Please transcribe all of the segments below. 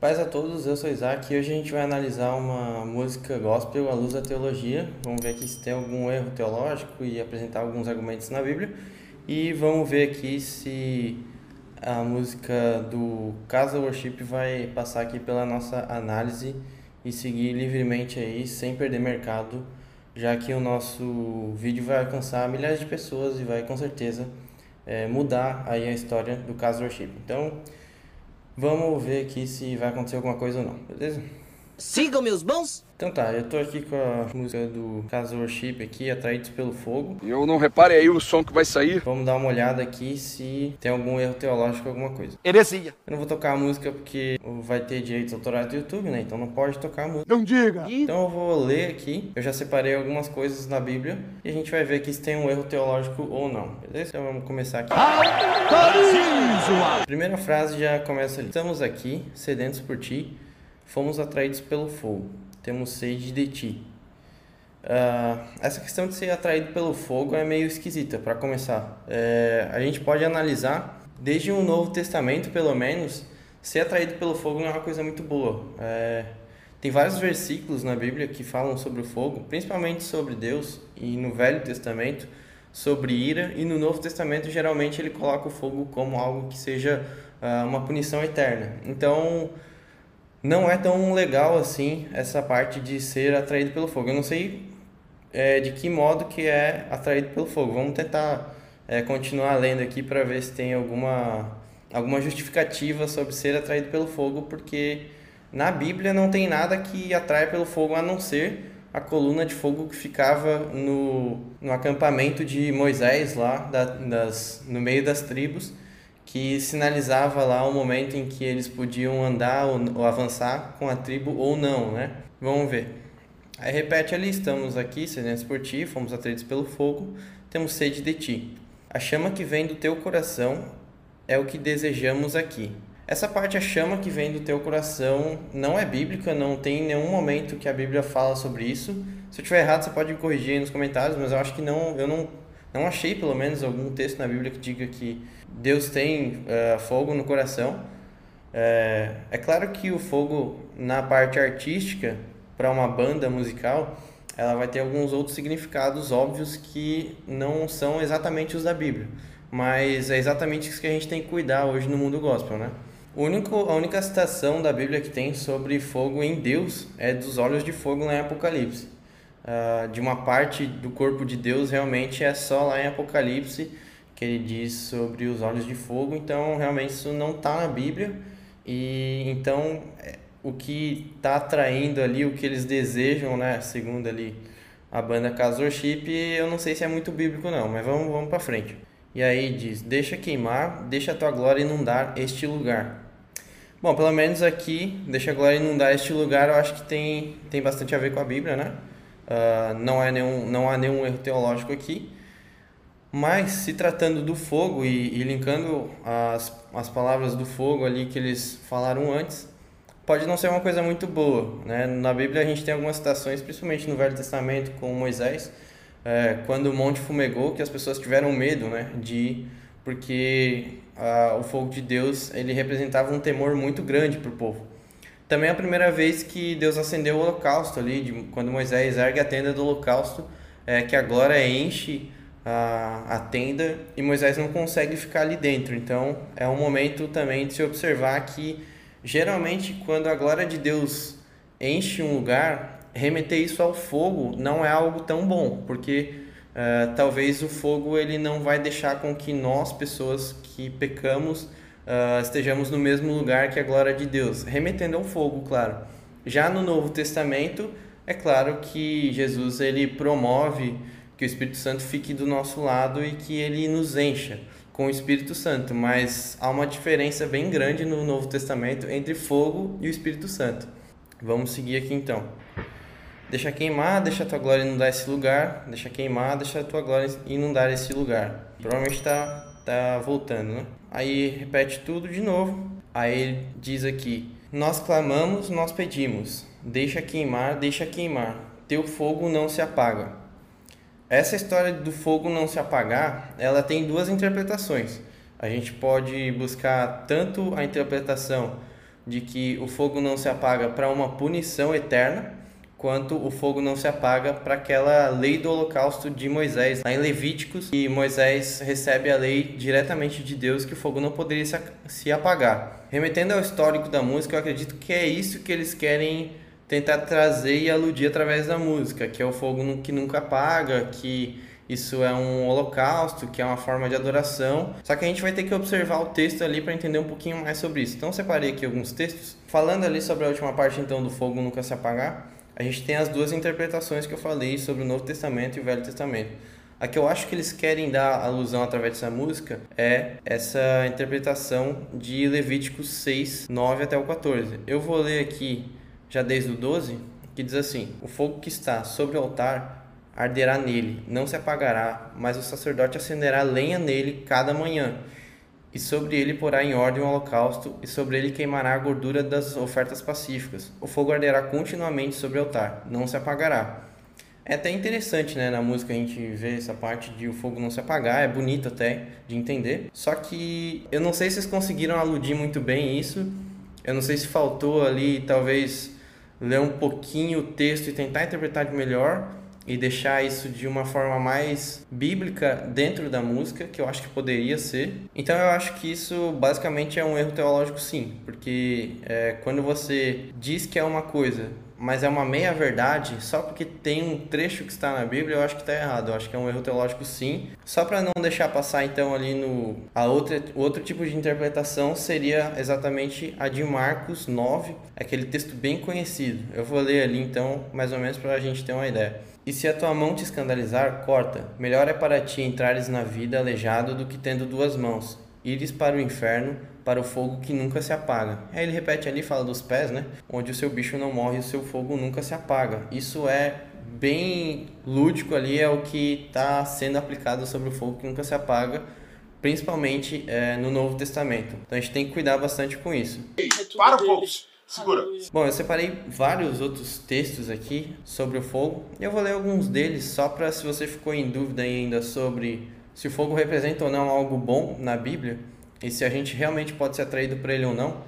Paz a todos, eu sou Isaac e hoje a gente vai analisar uma música gospel à luz da teologia. Vamos ver aqui se tem algum erro teológico e apresentar alguns argumentos na Bíblia. E vamos ver aqui se a música do Casa Worship vai passar aqui pela nossa análise e seguir livremente aí, sem perder mercado, já que o nosso vídeo vai alcançar milhares de pessoas e vai com certeza é, mudar aí a história do Casa Worship. Então, vamos ver aqui se vai acontecer alguma coisa ou não, beleza? Sigam meus bons então tá, eu tô aqui com a música do Casa Worship aqui, Atraídos pelo Fogo. Eu não repare aí o som que vai sair. Vamos dar uma olhada aqui se tem algum erro teológico, alguma coisa. Heresia. Eu não vou tocar a música porque vai ter direitos autorais do YouTube, né? Então não pode tocar a música. Não diga! Então eu vou ler aqui. Eu já separei algumas coisas na Bíblia e a gente vai ver aqui se tem um erro teológico ou não, beleza? Então vamos começar aqui. Primeira frase já começa ali. Estamos aqui, sedentos por ti, fomos atraídos pelo fogo temos sede de ti. Uh, essa questão de ser atraído pelo fogo é meio esquisita, para começar. É, a gente pode analisar, desde o Novo Testamento, pelo menos, ser atraído pelo fogo não é uma coisa muito boa. É, tem vários versículos na Bíblia que falam sobre o fogo, principalmente sobre Deus, e no Velho Testamento, sobre ira, e no Novo Testamento, geralmente, ele coloca o fogo como algo que seja uh, uma punição eterna. Então não é tão legal assim essa parte de ser atraído pelo fogo. Eu não sei é, de que modo que é atraído pelo fogo. Vamos tentar é, continuar lendo aqui para ver se tem alguma, alguma justificativa sobre ser atraído pelo fogo, porque na Bíblia não tem nada que atrai pelo fogo a não ser a coluna de fogo que ficava no, no acampamento de Moisés lá da, das, no meio das tribos que sinalizava lá o momento em que eles podiam andar ou, avançar com a tribo ou não, né? Vamos ver. Aí repete ali, estamos aqui, sedentos por ti, fomos atraídos pelo fogo, temos sede de ti. A chama que vem do teu coração é o que desejamos aqui. Essa parte, a chama que vem do teu coração, não é bíblica, não tem nenhum momento que a Bíblia fala sobre isso. Se eu estiver errado, você pode me corrigir aí nos comentários, mas eu acho que não, eu não não achei, pelo menos, algum texto na Bíblia que diga que Deus tem uh, fogo no coração. É, é claro que o fogo, na parte artística, para uma banda musical, ela vai ter alguns outros significados óbvios que não são exatamente os da Bíblia. Mas é exatamente isso que a gente tem que cuidar hoje no mundo gospel, né? O único, a única citação da Bíblia que tem sobre fogo em Deus é dos olhos de fogo lá em Apocalipse uh, de uma parte do corpo de Deus realmente é só lá em Apocalipse que ele diz sobre os olhos de fogo. Então, realmente isso não está na Bíblia. E então é, o que está atraindo ali, o que eles desejam, né, segundo ali a banda Casorship, eu não sei se é muito bíblico não, mas vamos, vamos para frente. E aí diz: Deixa queimar, deixa a tua glória inundar este lugar. Bom, pelo menos aqui, deixa a glória inundar este lugar, eu acho que tem, tem bastante a ver com a Bíblia, né? Uh, não, é nenhum, não há nenhum erro teológico aqui. Mas se tratando do fogo e, e linkando as, as palavras do fogo ali que eles falaram antes, pode não ser uma coisa muito boa. Né? Na Bíblia a gente tem algumas citações, principalmente no Velho Testamento com Moisés, é, quando o monte fumegou, que as pessoas tiveram medo né, de ir, porque o fogo de Deus ele representava um temor muito grande para o povo. Também é a primeira vez que Deus acendeu o holocausto ali, de, quando Moisés ergue a tenda do holocausto, é, que a glória enche a, a tenda e Moisés não consegue ficar ali dentro. Então é um momento também de se observar que geralmente quando a glória de Deus enche um lugar, remeter isso ao fogo não é algo tão bom, porque uh, talvez o fogo ele não vai deixar com que nós, pessoas que pecamos, uh, estejamos no mesmo lugar que a glória de Deus, remetendo ao fogo, claro. Já no Novo Testamento, é claro que Jesus ele promove que o Espírito Santo fique do nosso lado e que ele nos encha com o Espírito Santo, mas há uma diferença bem grande no Novo Testamento entre fogo e o Espírito Santo. Vamos seguir aqui então. Deixa queimar, deixa a tua glória inundar esse lugar. Deixa queimar, deixa a tua glória inundar esse lugar. Provavelmente está tá voltando, né? Aí repete tudo de novo. Aí ele diz aqui: Nós clamamos, nós pedimos. Deixa queimar, deixa queimar. Teu fogo não se apaga. Essa história do fogo não se apagar, ela tem duas interpretações. A gente pode buscar tanto a interpretação de que o fogo não se apaga para uma punição eterna, quanto o fogo não se apaga para aquela lei do holocausto de Moisés, lá em Levíticos, e Moisés recebe a lei diretamente de Deus que o fogo não poderia se apagar. Remetendo ao histórico da música, eu acredito que é isso que eles querem tentar trazer e aludir através da música, que é o fogo que nunca apaga, que isso é um holocausto, que é uma forma de adoração. Só que a gente vai ter que observar o texto ali para entender um pouquinho mais sobre isso. Então separei aqui alguns textos. Falando ali sobre a última parte então do fogo nunca se apagar, a gente tem as duas interpretações que eu falei sobre o Novo Testamento e o Velho Testamento. A que eu acho que eles querem dar alusão através dessa música é essa interpretação de Levíticos 6, 9 até o 14. Eu vou ler aqui já desde o 12, que diz assim: O fogo que está sobre o altar arderá nele, não se apagará, mas o sacerdote acenderá lenha nele cada manhã. E sobre ele porá em ordem o holocausto, e sobre ele queimará a gordura das ofertas pacíficas. O fogo arderá continuamente sobre o altar, não se apagará. É até interessante, né, na música a gente vê essa parte de o fogo não se apagar, é bonito até de entender. Só que eu não sei se vocês conseguiram aludir muito bem isso. Eu não sei se faltou ali talvez ler um pouquinho o texto e tentar interpretar de melhor, e deixar isso de uma forma mais bíblica dentro da música, que eu acho que poderia ser. Então eu acho que isso basicamente é um erro teológico, sim, porque é, quando você diz que é uma coisa, mas é uma meia verdade, só porque tem um trecho que está na Bíblia, eu acho que está errado. Eu acho que é um erro teológico, sim. Só para não deixar passar então ali no a outra outro tipo de interpretação seria exatamente a de Marcos 9, aquele texto bem conhecido. Eu vou ler ali então, mais ou menos para a gente ter uma ideia. E se a tua mão te escandalizar, corta. Melhor é para ti entrares na vida aleijado do que tendo duas mãos. Ires para o inferno, para o fogo que nunca se apaga. Aí ele repete ali, fala dos pés, né? Onde o seu bicho não morre e o seu fogo nunca se apaga. Isso é bem lúdico ali, é o que está sendo aplicado sobre o fogo que nunca se apaga, principalmente é, no Novo Testamento. Então a gente tem que cuidar bastante com isso. Para, pouco! Segura. Bom, eu separei vários outros textos aqui sobre o fogo. Eu vou ler alguns deles só para se você ficou em dúvida ainda sobre se o fogo representa ou não algo bom na Bíblia e se a gente realmente pode ser atraído por ele ou não.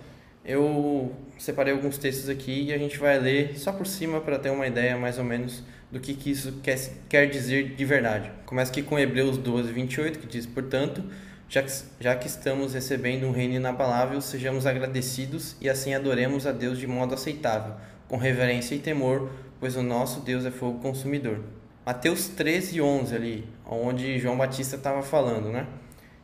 Eu separei alguns textos aqui e a gente vai ler só por cima para ter uma ideia mais ou menos do que, que isso quer, quer dizer de verdade. Começa aqui com Hebreus 12, 28, que diz: Portanto, já que, já que estamos recebendo um reino inabalável, sejamos agradecidos e assim adoremos a Deus de modo aceitável, com reverência e temor, pois o nosso Deus é fogo consumidor. Mateus 13, 11 ali, onde João Batista estava falando, né?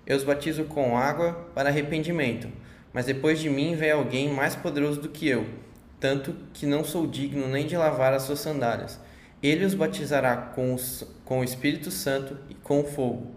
Eu os batizo com água para arrependimento, mas depois de mim vem alguém mais poderoso do que eu, tanto que não sou digno nem de lavar as suas sandálias. Ele os batizará com, os, com o Espírito Santo e com fogo.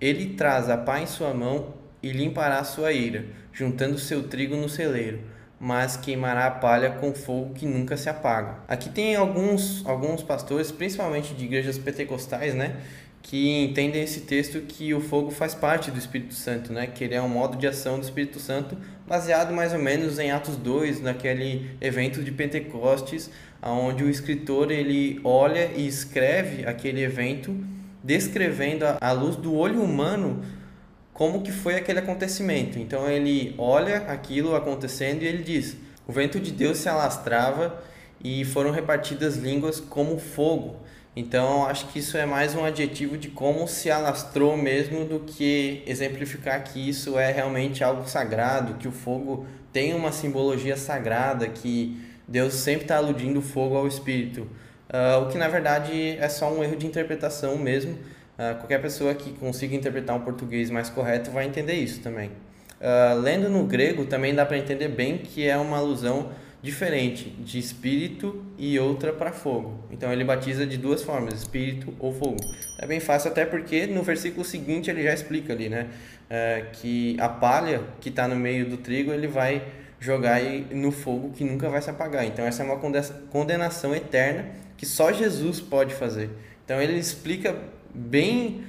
Ele traz a pá em sua mão e limpará a sua ira, juntando seu trigo no celeiro, mas queimará a palha com fogo que nunca se apaga. Aqui tem alguns, alguns pastores, principalmente de igrejas pentecostais, né, que entendem esse texto que o fogo faz parte do Espírito Santo, né, que ele é um modo de ação do Espírito Santo, baseado mais ou menos em Atos 2, naquele evento de Pentecostes, onde o escritor ele olha e escreve aquele evento descrevendo à luz do olho humano como que foi aquele acontecimento. Então ele olha aquilo acontecendo e ele diz: "O vento de Deus se alastrava e foram repartidas línguas como fogo". Então acho que isso é mais um adjetivo de como se alastrou mesmo do que exemplificar que isso é realmente algo sagrado, que o fogo tem uma simbologia sagrada, que Deus sempre está aludindo o fogo ao Espírito. Uh, o que na verdade é só um erro de interpretação mesmo. Uh, qualquer pessoa que consiga interpretar um português mais correto vai entender isso também. Uh, lendo no grego também dá para entender bem que é uma alusão diferente de espírito e outra para fogo. Então ele batiza de duas formas, espírito ou fogo. É bem fácil até porque no versículo seguinte ele já explica ali, né, que a palha que está no meio do trigo ele vai jogar no fogo que nunca vai se apagar. Então essa é uma condenação eterna que só Jesus pode fazer. Então ele explica bem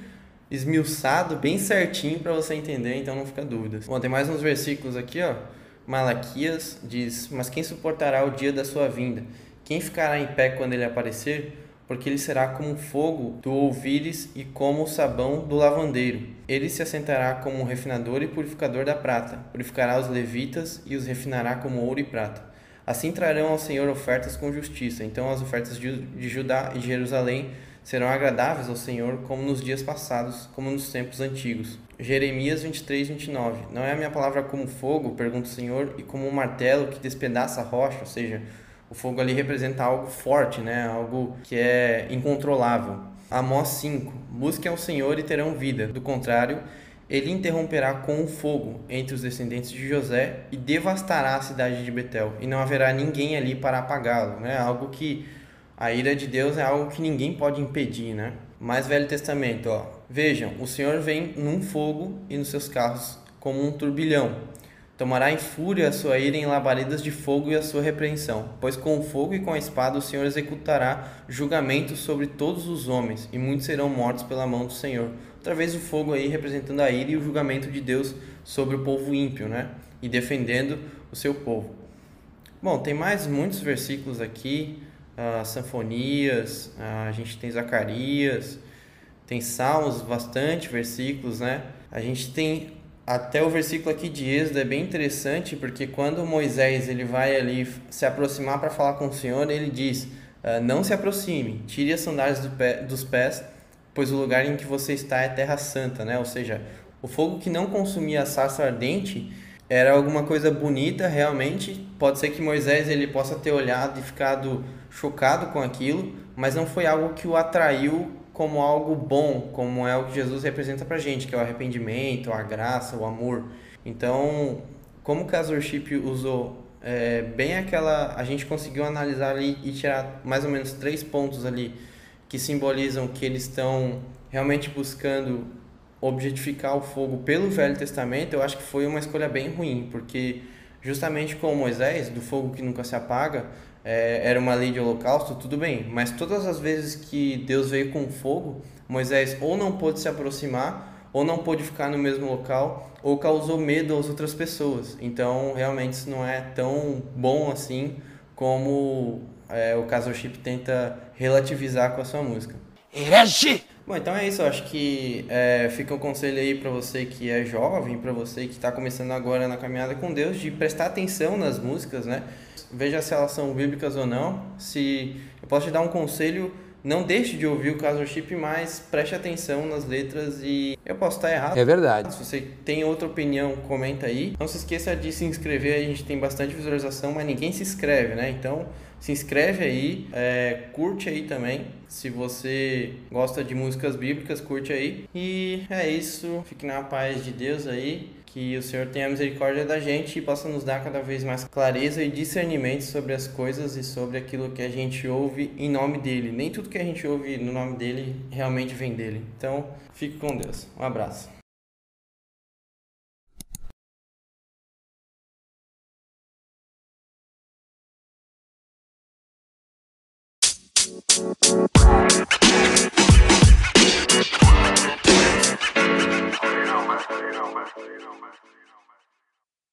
esmiuçado, bem certinho para você entender, então não fica dúvida. Bom, tem mais uns versículos aqui, ó. Malaquias diz: Mas quem suportará o dia da sua vinda? Quem ficará em pé quando ele aparecer? porque ele será como fogo do ouvires e como o sabão do lavandeiro. Ele se assentará como um refinador e purificador da prata, purificará os levitas e os refinará como ouro e prata. Assim trarão ao Senhor ofertas com justiça. Então as ofertas de Judá e Jerusalém serão agradáveis ao Senhor como nos dias passados, como nos tempos antigos. Jeremias 23, 29. Não é a minha palavra como fogo, pergunta o Senhor, e como um martelo que despedaça a rocha, ou seja, o fogo ali representa algo forte, né? algo que é incontrolável. Amós 5. Busquem ao Senhor e terão vida. Do contrário, ele interromperá com o fogo entre os descendentes de José e devastará a cidade de Betel, e não haverá ninguém ali para apagá-lo. Né? Algo que a ira de Deus é algo que ninguém pode impedir, né? Mais Velho Testamento, ó. Vejam, o Senhor vem num fogo e nos seus carros como um turbilhão. Tomará em fúria a sua ira em labaredas de fogo e a sua repreensão, pois com o fogo e com a espada o Senhor executará julgamento sobre todos os homens, e muitos serão mortos pela mão do Senhor. Outra vez o fogo aí representando a ira e o julgamento de Deus sobre o povo ímpio, né? E defendendo o seu povo. Bom, tem mais muitos versículos aqui uh, Sanfonias, uh, a gente tem Zacarias, tem Salmos, bastante versículos, né? A gente tem até o versículo aqui de Êxodo é bem interessante porque quando Moisés ele vai ali se aproximar para falar com o Senhor, ele diz: uh, Não se aproxime, tire as sandálias do pé, dos pés, pois o lugar em que você está é terra santa, né? Ou seja, o fogo que não consumia a sarça ardente era alguma coisa bonita realmente. Pode ser que Moisés ele possa ter olhado e ficado chocado com aquilo, mas não foi algo que o atraiu como algo bom, como é o que Jesus representa pra gente, que é o arrependimento, a graça, o amor. Então, como o Casorship usou é, bem aquela. A gente conseguiu analisar ali e tirar mais ou menos três pontos ali que simbolizam que eles estão realmente buscando objetificar o fogo pelo Velho Testamento, eu acho que foi uma escolha bem ruim, porque justamente com Moisés, do fogo que nunca se apaga, é, era uma lei de holocausto, tudo bem, mas todas as vezes que Deus veio com fogo, Moisés ou não pôde se aproximar, ou não pôde ficar no mesmo local, ou causou medo às outras pessoas. Então, realmente, isso não é tão bom assim como é, o Castle Chip tenta relativizar com a sua música. Herege! Bom, então é isso. Eu acho que é, fica um conselho aí para você que é jovem, para você que está começando agora na caminhada com Deus, de prestar atenção nas músicas, né? Veja se elas são bíblicas ou não. Se eu posso te dar um conselho, não deixe de ouvir o Castle Chip, mas preste atenção nas letras e eu posso estar errado. É verdade. Se você tem outra opinião, comenta aí. Não se esqueça de se inscrever, a gente tem bastante visualização, mas ninguém se inscreve, né? Então se inscreve aí, é, curte aí também. Se você gosta de músicas bíblicas, curte aí. E é isso. Fique na paz de Deus aí. Que o Senhor tenha misericórdia da gente e possa nos dar cada vez mais clareza e discernimento sobre as coisas e sobre aquilo que a gente ouve em nome dele. Nem tudo que a gente ouve no nome dele realmente vem dele. Então, fique com Deus. Um abraço.